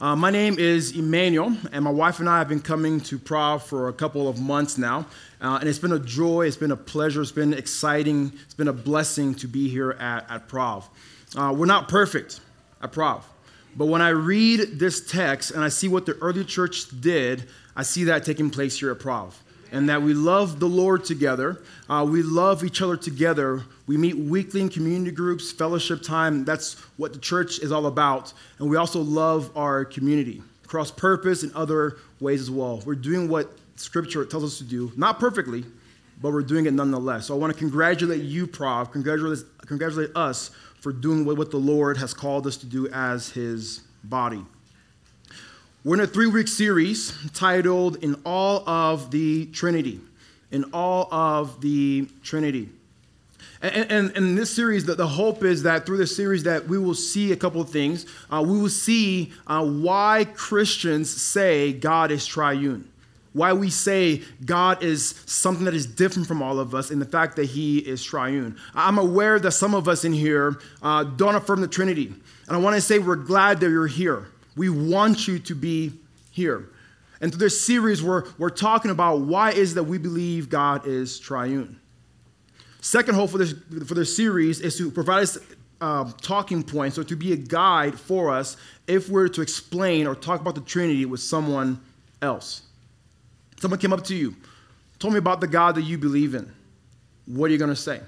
Uh, my name is Emmanuel, and my wife and I have been coming to Prov for a couple of months now. Uh, and it's been a joy, it's been a pleasure, it's been exciting, it's been a blessing to be here at, at Prov. Uh, we're not perfect at Prov, but when I read this text and I see what the early church did, I see that taking place here at Prov and that we love the Lord together. Uh, we love each other together. We meet weekly in community groups, fellowship time. That's what the church is all about. And we also love our community, cross purpose and other ways as well. We're doing what Scripture tells us to do, not perfectly, but we're doing it nonetheless. So I want to congratulate you, Prov, congratulate, congratulate us for doing what the Lord has called us to do as His body. We're in a three week series titled In Awe of the Trinity. In Awe of the Trinity. And, and, and in this series, the, the, hope is that through this series that we will see a couple of things. Uh, we will see uh, why Christians say God is triune. Why we say God is something that is different from all of us in the fact that he is triune. I'm aware that some of us in here uh, don't affirm the Trinity. And I want to say we're glad that you're here. We want you to be here. And through this series, we're, we're talking about why is that we believe God is triune. Second hope for this, for this series is to provide us um, talking points or to be a guide for us if we're to explain or talk about the Trinity with someone else. Someone came up to you, told me about the God that you believe in. What are you going to say?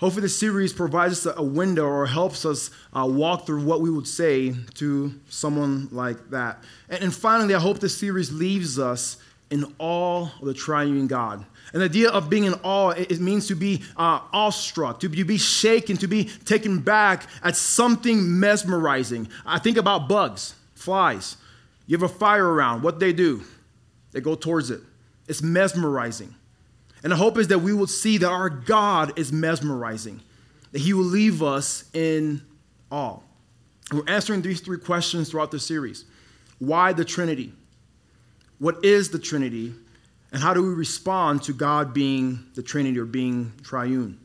Hopefully, this series provides us a window or helps us uh, walk through what we would say to someone like that. And, and finally, I hope this series leaves us in awe of the triune God. An idea of being in awe, it, means to be uh, awestruck, to be, to be shaken, to be taken back at something mesmerizing. I think about bugs, flies. You have a fire around, what they do? They go towards it. It's mesmerizing. And the hope is that we will see that our God is mesmerizing, that He will leave us in awe. we're answering these three questions throughout the series Why the Trinity? What is the Trinity? And how do we respond to God being the Trinity or being triune?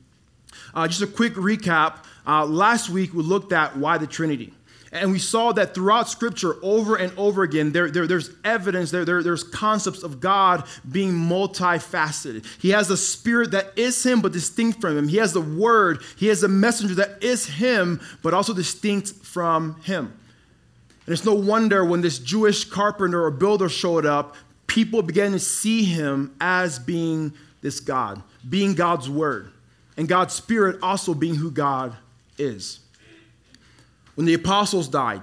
Uh, just a quick recap. Uh, last week we looked at why the Trinity. And we saw that throughout Scripture, over and over again, there, there, there's evidence, there, there, there's concepts of God being multifaceted. He has a spirit that is Him, but distinct from Him. He has the Word, He has a messenger that is Him, but also distinct from Him. And it's no wonder when this Jewish carpenter or builder showed up, people began to see Him as being this God, being God's Word, and God's Spirit also being who God is. When the apostles died,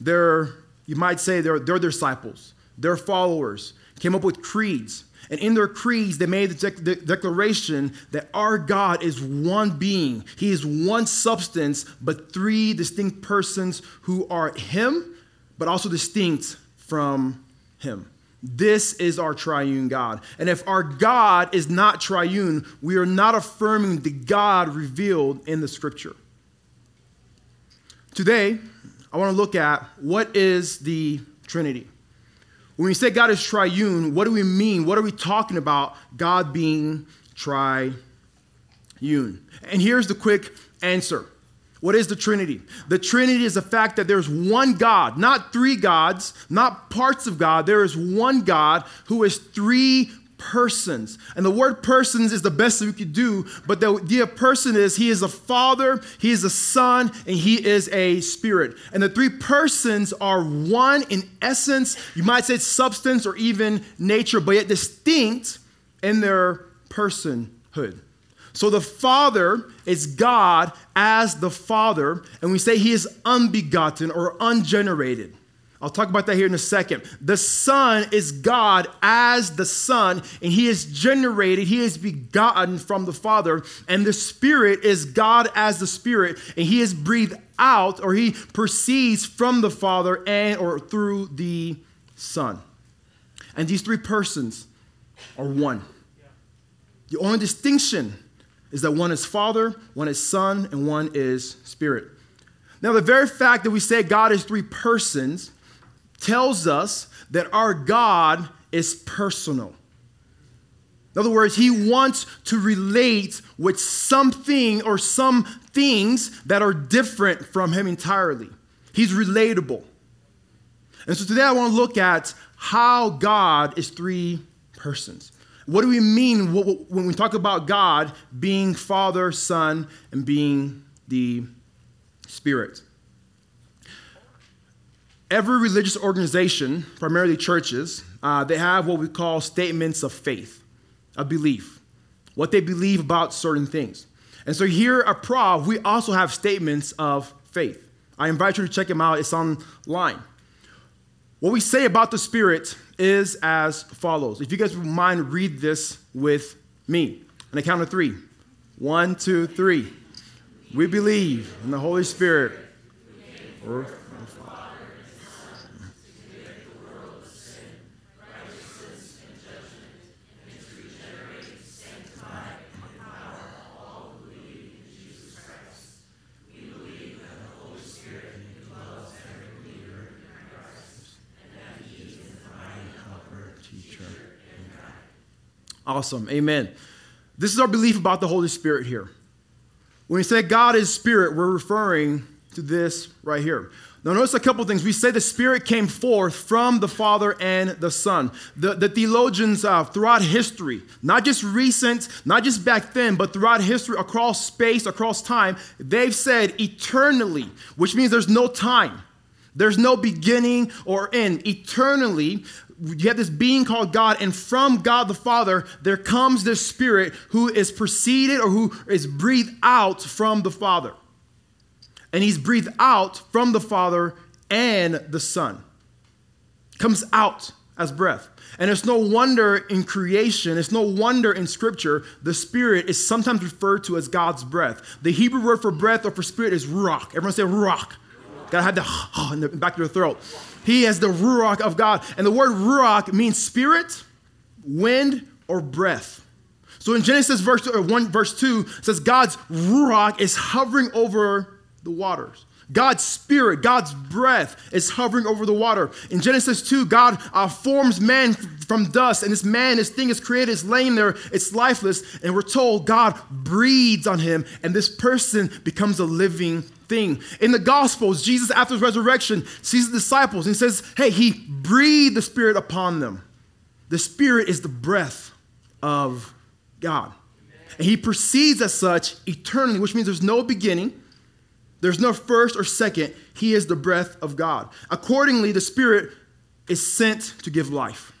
their, you might say, their, their disciples, their followers, came up with creeds. And in their creeds, they made the, the declaration that our God is one being. He is one substance, but three distinct persons who are Him, but also distinct from Him. This is our triune God. And if our God is not triune, we are not affirming the God revealed in the scripture. Today, I want to look at what is the Trinity. When we say God is triune, what do we mean? What are we talking about God being triune? And here's the quick answer. What is the Trinity? The Trinity is the fact that there's one God, not three gods, not parts of God. There is one God who is three persons. And the word persons is the best that we could do, but the idea person is he is a father, he is a son, and he is a spirit. And the three persons are one in essence, you might say substance or even nature, but yet distinct in their personhood. So the Father is God as the Father, and we say he is unbegotten or ungenerated. I'll talk about that here in a second. The Son is God as the Son, and He is generated, He is begotten from the Father, and the Spirit is God as the Spirit, and He is breathed out or He proceeds from the Father and or through the Son. And these three persons are one. The only distinction is that one is Father, one is Son, and one is Spirit. Now, the very fact that we say God is three persons tells us that our God is personal. In other words, he wants to relate with something or some things that are different from him entirely. He's relatable. And so today I want to look at how God is three persons. What do we mean when we talk about God being Father, Son, and being the Spirit? Every religious organization, primarily churches, uh, they have what we call statements of faith, of belief, what they believe about certain things. And so here at Prov, we also have statements of faith. I invite you to check them out, it's online. What we say about the Spirit is as follows. If you guys would mind, read this with me. On the count of three. One, two, three. We believe in the Holy Spirit. Awesome. Amen. This is our belief about the Holy Spirit here. When we say God is spirit, we're referring to this right here. Now, notice a couple things. We say the Spirit came forth from the Father and the Son. The, the theologians uh, throughout history, not just recent, not just back then, but throughout history, across space, across time, they've said eternally, which means there's no time. There's no beginning or end. Eternally, you have this being called God, and from God the Father, there comes this Spirit who is preceded or who is breathed out from the Father. And he's breathed out from the Father and the Son. Comes out as breath. And it's no wonder in creation, it's no wonder in Scripture, the Spirit is sometimes referred to as God's breath. The Hebrew word for breath or for spirit is ruach. Everyone say ruach. Gotta have the in the back of your throat. He has the ruach of God. And the word ruach means spirit, wind, or breath. So in Genesis verse uh, 1, verse 2, says God's ruach is hovering over the waters. God's spirit, God's breath is hovering over the water. In Genesis 2, God uh, forms man from dust, and this man, this thing is created, is laying there, it's lifeless, and we're told God breathes on him, and this person becomes a living thing. In the Gospels, Jesus, after his resurrection, sees the disciples and says, Hey, he breathed the Spirit upon them. The Spirit is the breath of God. And he proceeds as such eternally, which means there's no beginning, there's no first or second. He is the breath of God. Accordingly, the Spirit is sent to give life,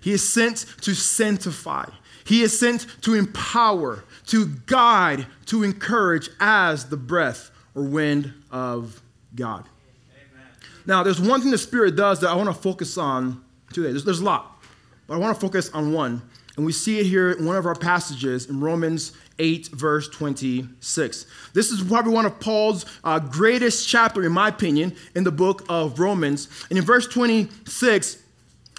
He is sent to sanctify, He is sent to empower, to guide, to encourage as the breath or wind of God. Amen. Now, there's one thing the Spirit does that I want to focus on today. There's, there's a lot, but I want to focus on one. And we see it here in one of our passages in Romans 8, verse 26. This is probably one of Paul's uh, greatest chapter, in my opinion, in the book of Romans. And in verse 26,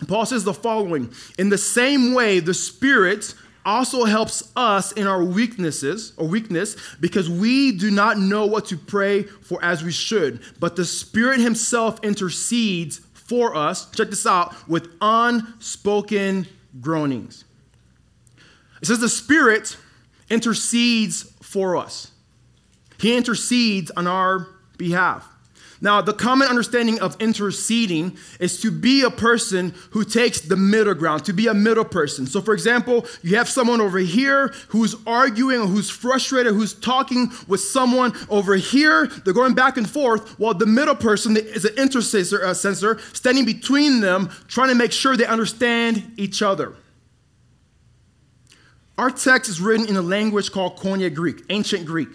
Paul says the following In the same way, the Spirit also helps us in our weaknesses or weakness because we do not know what to pray for as we should but the spirit himself intercedes for us check this out with unspoken groanings it says the spirit intercedes for us he intercedes on our behalf now, the common understanding of interceding is to be a person who takes the middle ground, to be a middle person. So, for example, you have someone over here who's arguing who's frustrated, who's talking with someone over here. They're going back and forth, while the middle person is an intercessor uh, sensor standing between them, trying to make sure they understand each other. Our text is written in a language called Koine Greek, ancient Greek.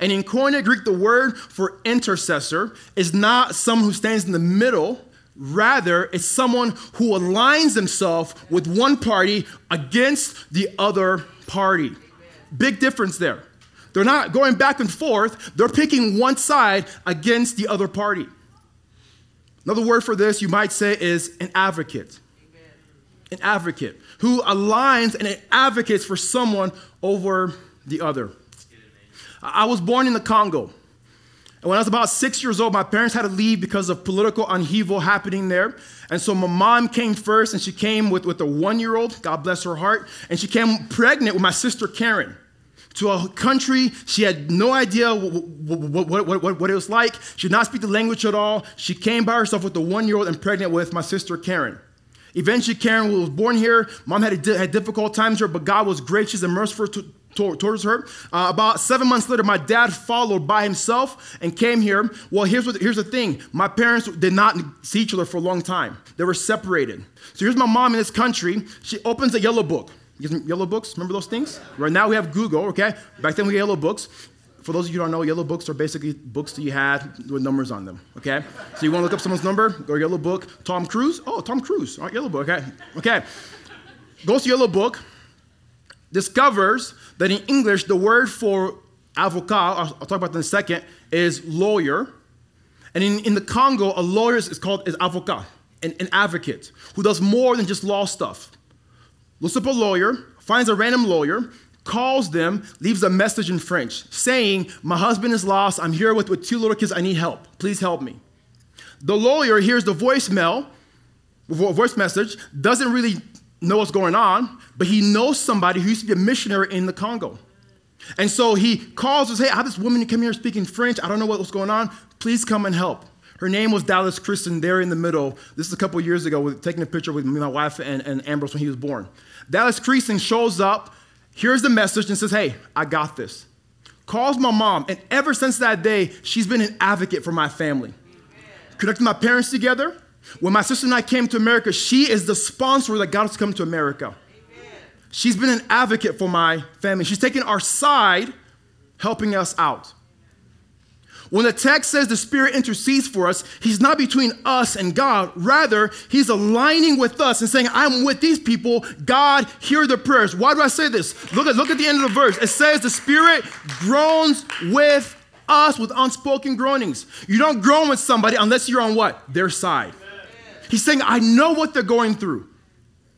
And in Koine Greek, the word for intercessor is not someone who stands in the middle. Rather, it's someone who aligns themselves with one party against the other party. Big difference there. They're not going back and forth, they're picking one side against the other party. Another word for this, you might say, is an advocate. An advocate who aligns and advocates for someone over the other. I was born in the Congo. And when I was about six years old, my parents had to leave because of political upheaval happening there. And so my mom came first, and she came with, with a one year old, God bless her heart, and she came pregnant with my sister Karen. to a country she had no idea what, what, what, what, it was like. She did not speak the language at all. She came by herself with a one year old and pregnant with my sister Karen. Eventually, Karen was born here. Mom had, had difficult times here, but God was gracious and merciful to, towards her. Uh, about seven months later, my dad followed by himself and came here. Well, here's, what, here's the thing my parents did not see each other for a long time, they were separated. So here's my mom in this country. She opens a yellow book. Yellow books, remember those things? Right now we have Google, okay? Back then we had yellow books. For those of you who don't know, yellow books are basically books that you had with numbers on them, okay? So you want to look up someone's number, go to yellow book. Tom Cruise? Oh, Tom Cruise. All right, yellow book, okay? Okay. Goes to yellow book, discovers that in English, the word for avocat, I'll, I'll talk about that in a second, is lawyer. And in, in the Congo, a lawyer is called is avocat, an, an advocate who does more than just law stuff looks up a lawyer, finds a random lawyer, calls them, leaves a message in French saying, My husband is lost. I'm here with, with two little kids. I need help. Please help me. The lawyer hears the voicemail, voice message, doesn't really know what's going on, but he knows somebody who used to be a missionary in the Congo. And so he calls and says, Hey, I have this woman who came here speaking French. I don't know what what's going on. Please come and help. Her name was Dallas Kristen, there in the middle. This is a couple years ago, with, taking a picture with me, my wife, and, and Ambrose when he was born. Dallas Kristen shows up, hears the message, and says, Hey, I got this. Calls my mom, and ever since that day, she's been an advocate for my family. Connected my parents together. When my sister and I came to America, she is the sponsor that got us to come to America. She's been an advocate for my family. She's taken our side, helping us out. When the text says the Spirit intercedes for us, He's not between us and God. Rather, He's aligning with us and saying, I'm with these people. God, hear their prayers. Why do I say this? Look at, look at the end of the verse. It says the Spirit groans with us with unspoken groanings. You don't groan with somebody unless you're on what? Their side. He's saying, I know what they're going through.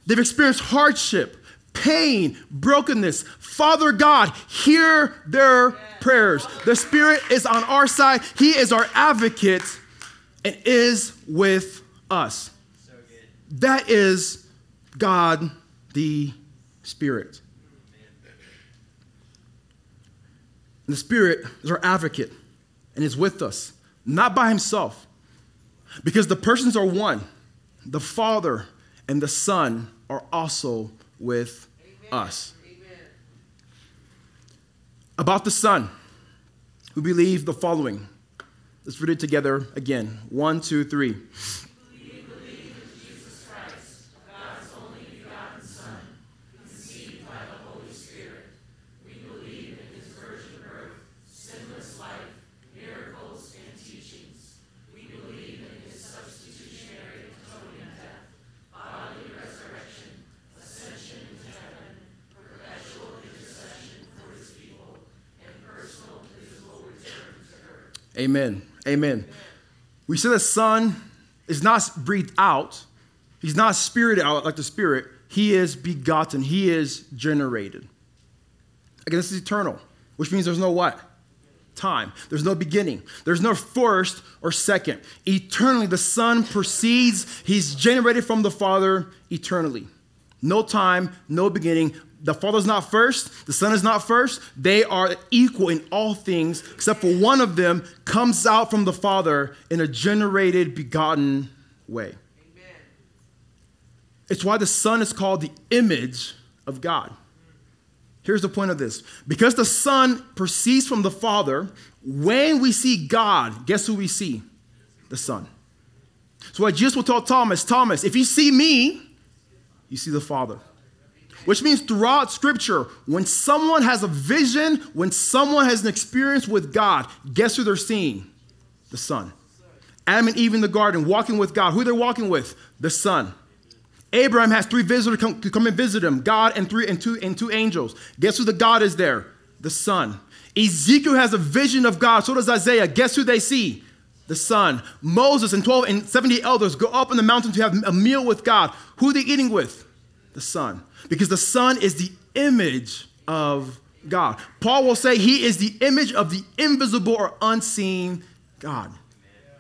They've experienced hardship pain, brokenness. Father God, hear their prayers. The Spirit is on our side, He is our advocate and is with us. that is God the Spirit. The Spirit is our advocate and is with us, not by Himself, because the persons are one. The Father and the Son are also with Amen. us. About the Son, we believe the following. Let's read it together again. One, two, three. Amen. Amen. We say the Son is not breathed out, He's not spirited out like the Spirit. He is begotten, He is generated. Again, this is eternal, which means there's no what? Time. There's no beginning. There's no first or second. Eternally, the Son proceeds. He's generated from the Father eternally. No time, no beginning, the Father's not first, the Son is not first. They are equal in all things, except for one of them comes out from the Father in a generated, begotten way. Amen. It's why the Son is called the image of God. Here's the point of this because the Son proceeds from the Father, when we see God, guess who we see? The Son. So, I just will tell Thomas Thomas, if you see me, you see the Father. Which means throughout scripture, when someone has a vision, when someone has an experience with God, guess who they're seeing? The Son. Adam and Eve in the garden, walking with God. Who they're walking with? The Son. Abraham has three visitors come, to come and visit him God and, three, and, two, and two angels. Guess who the God is there? The Son. Ezekiel has a vision of God. So does Isaiah. Guess who they see? The Son. Moses and 12 and 70 elders go up in the mountain to have a meal with God. Who are they eating with? The Son because the Son is the image of God. Paul will say he is the image of the invisible or unseen God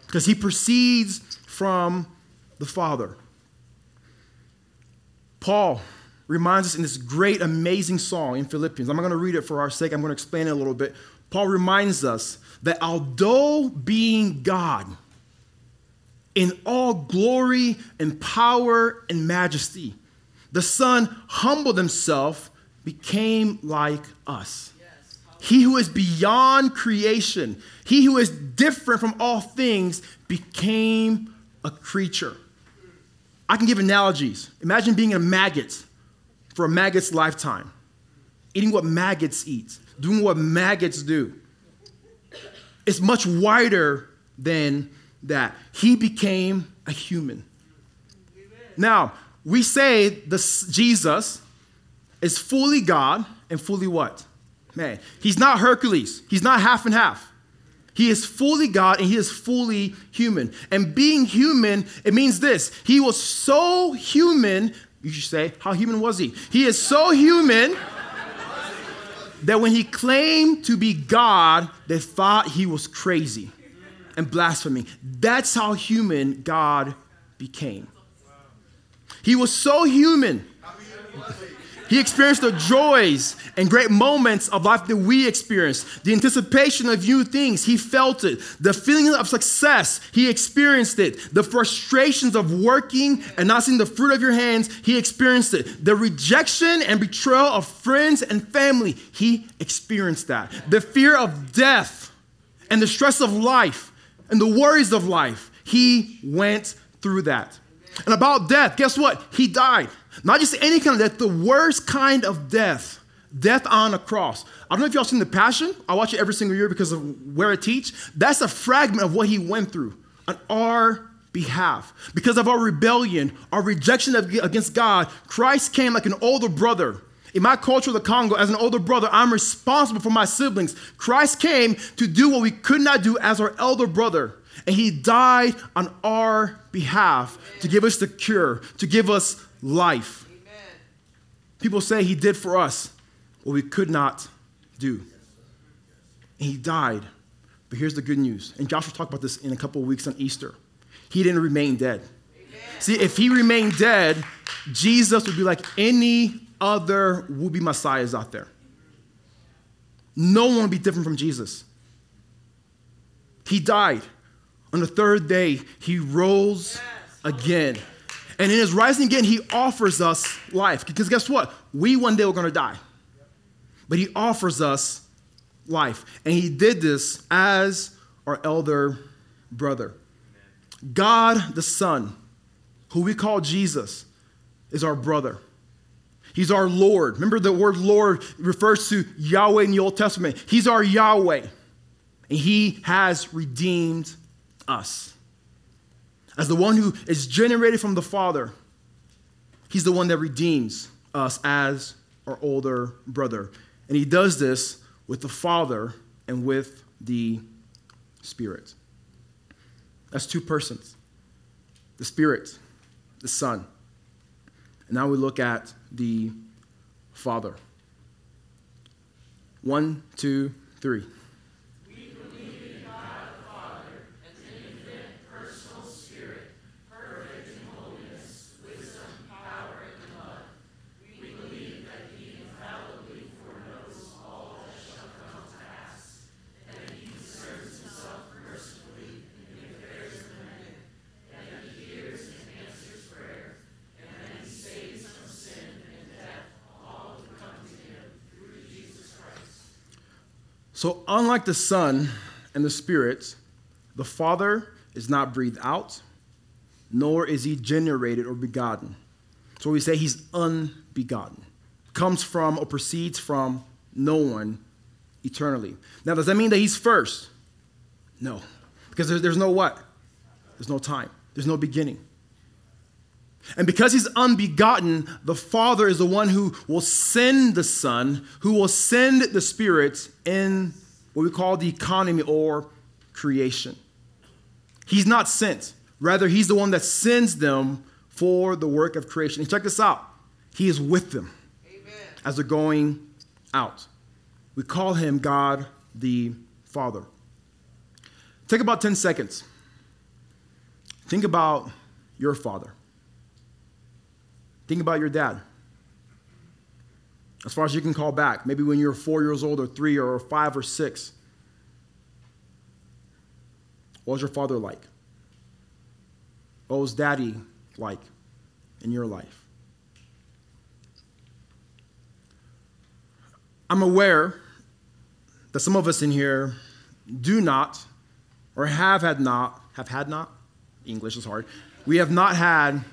because he proceeds from the Father. Paul reminds us in this great, amazing song in Philippians. I'm not going to read it for our sake, I'm going to explain it a little bit. Paul reminds us that although being God, in all glory and power and majesty, the Son humbled himself, became like us. He who is beyond creation, he who is different from all things, became a creature. I can give analogies. Imagine being a maggot for a maggot's lifetime, eating what maggots eat, doing what maggots do. It's much wider than that. He became a human. Now, we say this Jesus is fully God and fully what? Man, he's not Hercules. He's not half and half. He is fully God and he is fully human. And being human, it means this. He was so human, you should say, how human was he? He is so human that when he claimed to be God, they thought he was crazy and blasphemy. That's how human God became. He was so human he experienced the joys and great moments of life that we experience, the anticipation of new things, he felt it. The feeling of success, he experienced it. The frustrations of working and not seeing the fruit of your hands, he experienced it. The rejection and betrayal of friends and family, he experienced that. The fear of death and the stress of life and the worries of life, he went through that. And about death, guess what? He died. Not just any kind of death, the worst kind of death. Death on a cross. I don't know if y'all seen The Passion. I watch it every single year because of where I teach. That's a fragment of what he went through on our behalf. Because of our rebellion, our rejection of, against God, Christ came like an older brother. In my culture of the Congo, as an older brother, I'm responsible for my siblings. Christ came to do what we could not do as our elder brother. And he died on our behalf to give us the cure, to give us life. Amen. People say he did for us what we could not do. And he died. But here's the good news. And Josh will talk about this in a couple of weeks on Easter. He didn't remain dead. Amen. See, if he remained dead, Jesus would be like any other would be messiahs out there. No one would be different from Jesus. He died. On the third day, he rose again. And in his rising again, he offers us life. Because guess what? We one day are going to die. But he offers us life. And he did this as our elder brother. God the Son, who we call Jesus, is our brother. He's our Lord. Remember, the word Lord refers to Yahweh in the Old Testament. He's our Yahweh. And he has redeemed us as the one who is generated from the Father, he's the one that redeems us as our older brother. And he does this with the Father and with the Spirit. That's two persons the Spirit, the Son. And now we look at the Father. One, two, three. So, unlike the Son and the Spirit, the Father is not breathed out, nor is he generated or begotten. So we say he's unbegotten, comes from or proceeds from no one eternally. Now, does that mean that he's first? No, because there's, no what? There's no time, there's no beginning. And because he's unbegotten, the Father is the one who will send the Son, who will send the Spirit in what we call the economy or creation. He's not sent. Rather, he's the one that sends them for the work of creation. And check this out. He is with them Amen. as they're going out. We call him God the Father. Take about 10 seconds. Think about your father. Think about your dad. as far as you can call back, maybe when you were four years old, or three, or five, or six. What was your father like? What was daddy like in your life? I'm aware that some of us in here do not, or have had not, have had not, English is hard, we have not had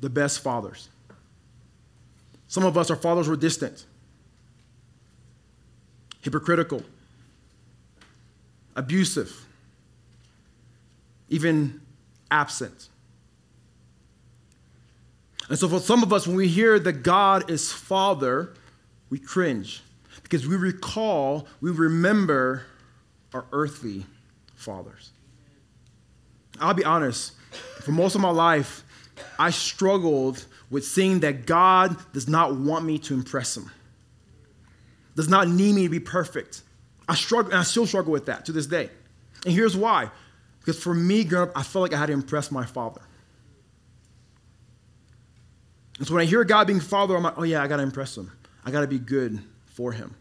the best fathers. Some of us, our fathers were distant, hypocritical, abusive, even absent. And so, for some of us, when we hear that God is Father, we cringe because we recall, we remember our earthly fathers. I'll be honest, for most of my life, I struggled with seeing that God does not want me to impress Him, does not need me to be perfect. I struggle, and I still struggle with that to this day. And here's why because for me, growing up, I felt like I had to impress my father. And so when I hear God being father, I'm like, oh yeah, I got to impress him. I got to be good for him.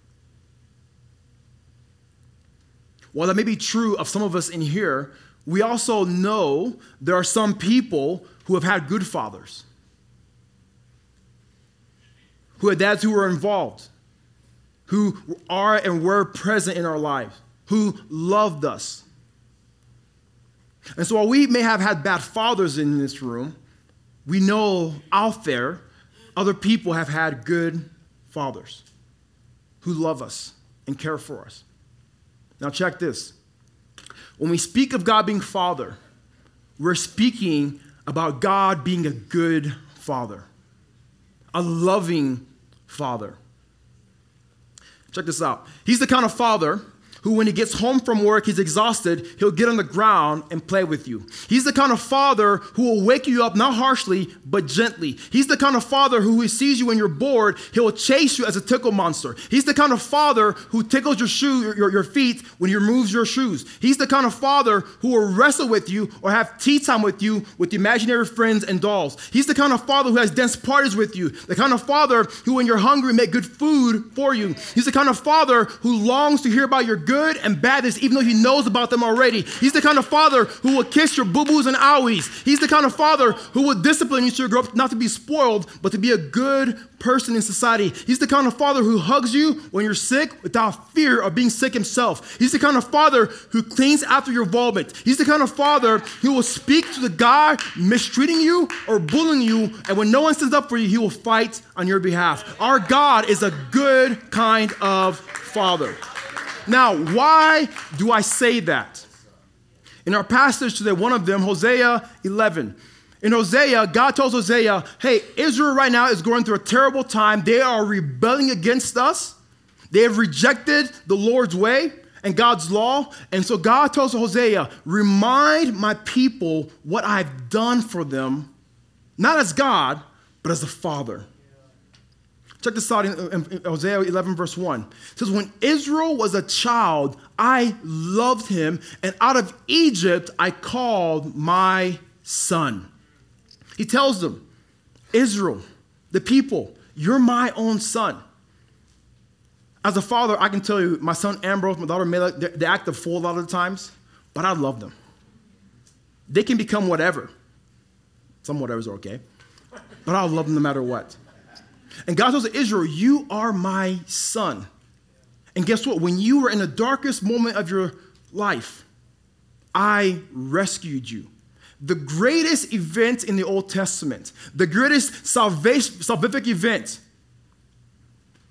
While that may be true of some of us in here, we also know there are some people who have had good fathers, who had dads who were involved, who are and were present in our lives, who loved us. And so while we may have had bad fathers in this room, we know out there other people have had good fathers who love us and care for us. Now, check this. When we speak of God being Father, we're speaking about God being a good Father, a loving Father. Check this out. He's the kind of Father who, when he gets home from work, he's exhausted, he'll get on the ground and play with you. He's the kind of father who will wake you up not harshly, but gently. He's the kind of father who, he sees you when you're bored, he'll chase you as a tickle monster. He's the kind of father who tickles your shoe, your, your feet when he removes your shoes. He's the kind of father who will wrestle with you or have tea time with you with imaginary friends and dolls. He's the kind of father who has dance parties with you. The kind of father who, when you're hungry, make good food for you. He's the kind of father who longs to hear about your good good and badness, even though he knows about them already. He's the kind of father who will kiss your boo boos and owies. He's the kind of father who will discipline you to grow up not to be spoiled, but to be a good person in society. He's the kind of father who hugs you when you're sick without fear of being sick himself. He's the kind of father who cleans after your vomit. He's the kind of father who will speak to the guy mistreating you or bullying you, and when no one stands up for you, he will fight on your behalf. Our God is a good kind of father. Now, why do I say that? In our passage today, one of them, Hosea 11. In Hosea, God tells Hosea, hey, Israel right now is going through a terrible time. They are rebelling against us. They have rejected the Lord's way and God's law. And so God tells Hosea, remind my people what I've done for them, not as God, but as a father. Check this out in, Hosea 11, verse 1. It says, When Israel was a child, I loved him, and out of Egypt I called my son. He tells them, Israel, the people, you're my own son. As a father, I can tell you, my son Ambrose, my daughter Mela, they, they act a fool a lot of the times, but I love them. They can become whatever. Some whatevers are okay, but I love them no matter what. And God tells Israel, You are my son. And guess what? When you were in the darkest moment of your life, I rescued you. The greatest event in the Old Testament, the greatest salvific event.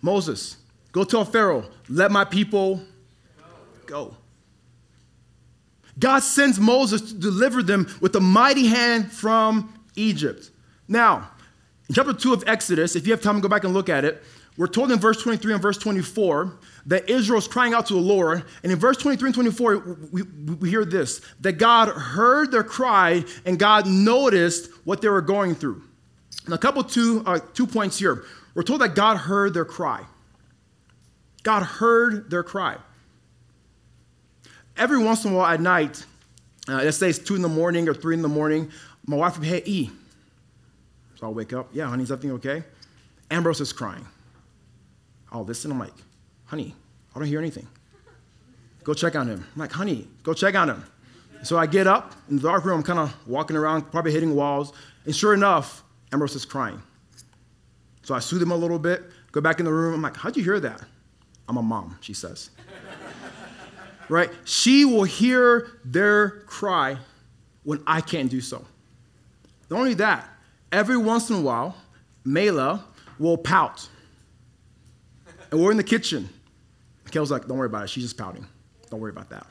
Moses, go tell Pharaoh, let my people go. God sends Moses to deliver them with a mighty hand from Egypt. Now, in chapter 2 of Exodus, if you have time go back and look at it, we're told in verse 23 and verse 24 that Israel is crying out to the Lord. And in verse 23 and 24, we, we hear this that God heard their cry and God noticed what they were going through. And a couple two, uh, two points here. We're told that God heard their cry. God heard their cry. Every once in a while at night, uh, let's say it's 2 in the morning or 3 in the morning, my wife would be, hey, E, I'll wake up. Yeah, honey, is everything okay? Ambrose is crying. I'll listen. I'm like, honey, I don't hear anything. Go check on him. I'm like, honey, go check on him. So I get up in the dark room, kind of walking around, probably hitting walls, and sure enough, Ambrose is crying. So I soothe him a little bit, go back in the room. I'm like, how'd you hear that? I'm a mom, she says. right? She will hear their cry when I can't do so. Not only that, every once in a while, Mela will pout. And we're in the kitchen. Kel's like, don't worry about it. She's just pouting. Don't worry about that.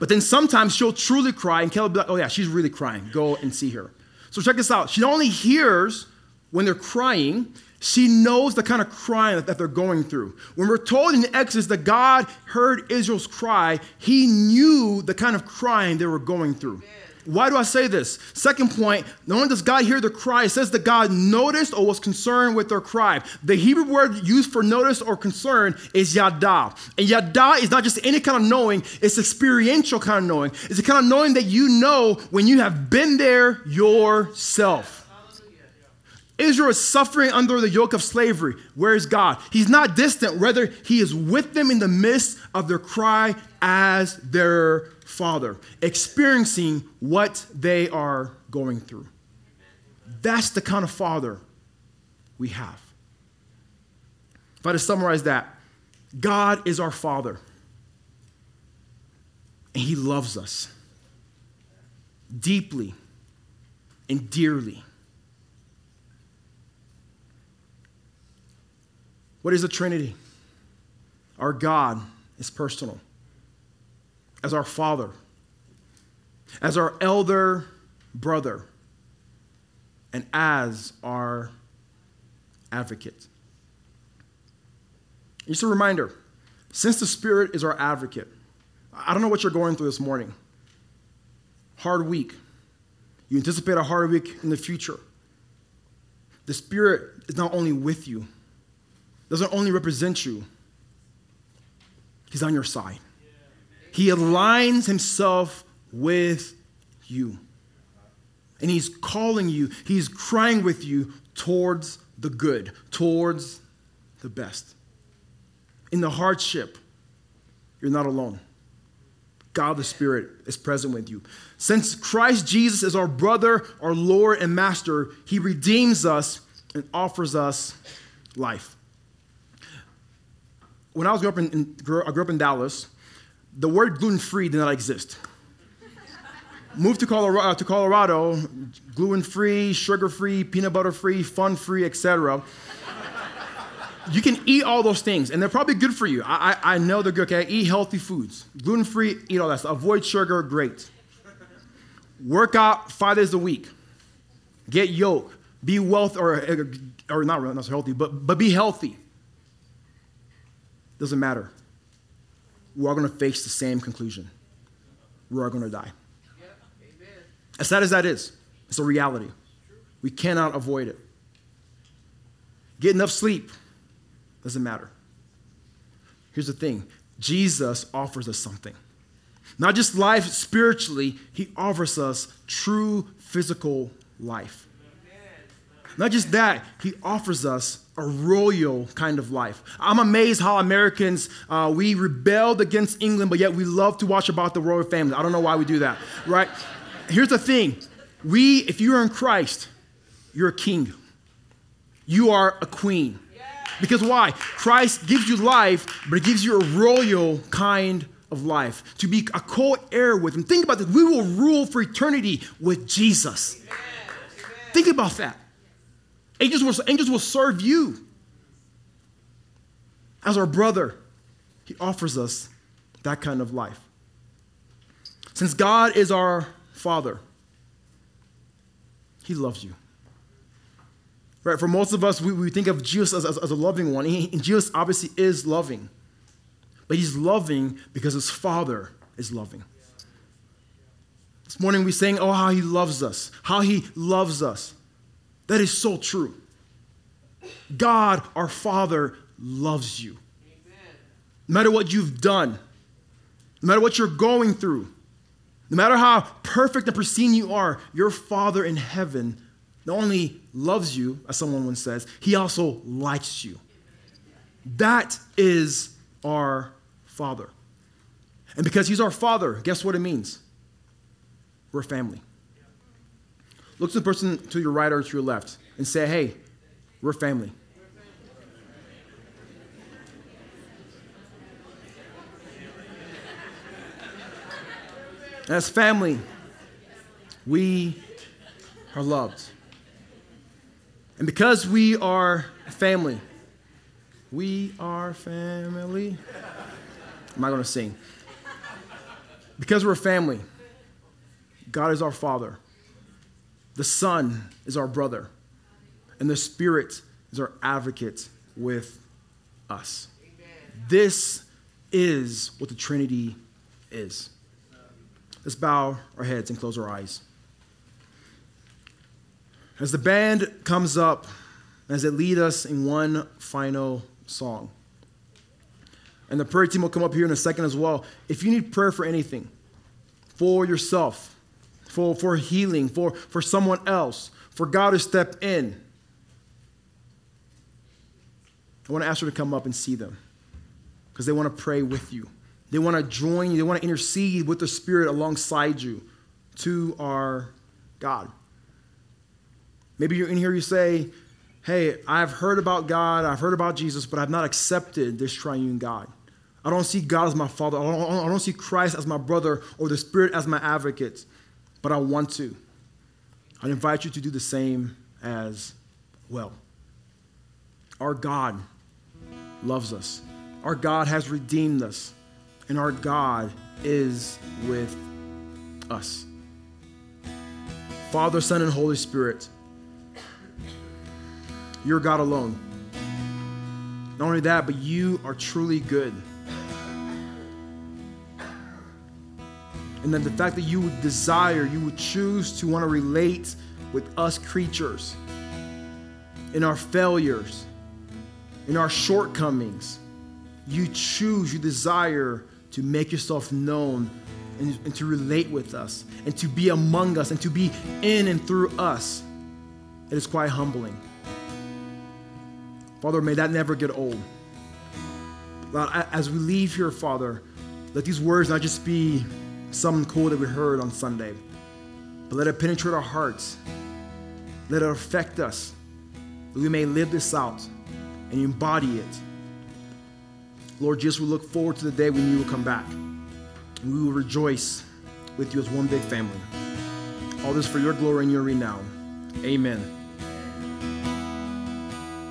But then sometimes she'll truly cry, and Kel will be like, oh yeah, she's really crying. Go and see her. So check this out. She not only hears when they're crying, she knows the kind of crying that they're going through. When we're told in Exodus that God heard Israel's cry, he knew the kind of crying they were going through. Why do I say this? Second point, not only does God hear their cry, it says that God noticed or was concerned with their cry. The Hebrew word used for notice or concern is yada. And yada is not just any kind of knowing, it's experiential kind of knowing. It's the kind of knowing that you know when you have been there yourself. Israel is suffering under the yoke of slavery. Where is God? He's not distant, rather, He is with them in the midst of their cry as their Father, experiencing what they are going through. That's the kind of Father we have. If I had to summarize that, God is our Father, and He loves us deeply and dearly. What is the Trinity? Our God is personal. As our Father, as our elder brother, and as our advocate. Just a reminder since the Spirit is our advocate, I don't know what you're going through this morning. Hard week. You anticipate a hard week in the future. The Spirit is not only with you, doesn't only represent you, He's on your side. He aligns Himself with you. And He's calling you, He's crying with you towards the good, towards the best. In the hardship, you're not alone. God the Spirit is present with you. Since Christ Jesus is our brother, our Lord, and Master, He redeems us and offers us life when I was grew up in, in I grew up in Dallas, the word gluten free did not exist. Moved to Colorado, uh, to Colorado gluten free, sugar free, peanut butter free, fun free, etc. you can eat all those things, and they're probably good for you. I, I, I know they're good. Okay, eat healthy foods, gluten free, eat all that stuff. Avoid sugar, great. Work out five days a week. Get yolk. Be wealthy, or, or not, not so healthy, but, but be healthy. Doesn't matter. We're all going to face the same conclusion. We're all going to die. As sad as that is, it's a reality. We cannot avoid it. Get enough sleep. Doesn't matter. Here's the thing Jesus offers us something. Not just life spiritually, he offers us true physical life. Not just that, he offers us a royal kind of life. I'm amazed how Americans, uh, we rebelled against England, but yet we love to watch about the royal family. I don't know why we do that, right? Here's the thing we, if you are in Christ, you're a king, you are a queen. Because why? Christ gives you life, but it gives you a royal kind of life. To be a co heir with Him. Think about this. We will rule for eternity with Jesus. Think about that. Angels will, angels will serve you. As our brother, he offers us that kind of life. Since God is our Father, He loves you. Right? For most of us, we, we think of Jesus as, as, as a loving one. He, and Jesus obviously is loving. But He's loving because His Father is loving. This morning we sang, Oh, how He loves us, how He loves us. That is so true. God, our Father, loves you. No matter what you've done, no matter what you're going through, no matter how perfect and pristine you are, your Father in heaven not only loves you, as someone once says, he also likes you. That is our Father. And because He's our Father, guess what it means? We're family. Look to the person to your right or to your left and say, hey, we're family. As family, we are loved. And because we are family, we are family. I'm not going to sing. Because we're family, God is our Father, the Son is our brother, and the Spirit is our advocate with us. Amen. This is what the Trinity is. Let's bow our heads and close our eyes. As the band comes up, as they lead us in one final song. And the prayer team will come up here in a second as well. If you need prayer for anything, for yourself, for, for healing, for, for someone else, for God to step in, I want to ask you to come up and see them because they want to pray with you. They want to join you, they want to intercede with the Spirit alongside you to our God. Maybe you're in here, you say, Hey, I've heard about God, I've heard about Jesus, but I've not accepted this triune God. I don't see God as my father. I don't, I don't see Christ as my brother or the Spirit as my advocate, but I want to. I invite you to do the same as well. Our God loves us, our God has redeemed us and our God is with us. Father, Son, and Holy Spirit, you're God alone. Not only that, but you are truly good. And then the fact that you would desire, you would choose to want to relate with us creatures in our failures, in our shortcomings. You choose, you desire to make yourself known and, and, to relate with us and to be among us and to be in and through us. It is quite humbling. Father, may that never get old. Lord, as we leave here, Father, let these words not just be something cool that we heard on Sunday, but let it penetrate our hearts. Let it affect us, that we may live this out and embody it Lord Jesus, we look forward to the day when you will come back. And we will rejoice with you as one big family. All this for your glory and your renown. Amen.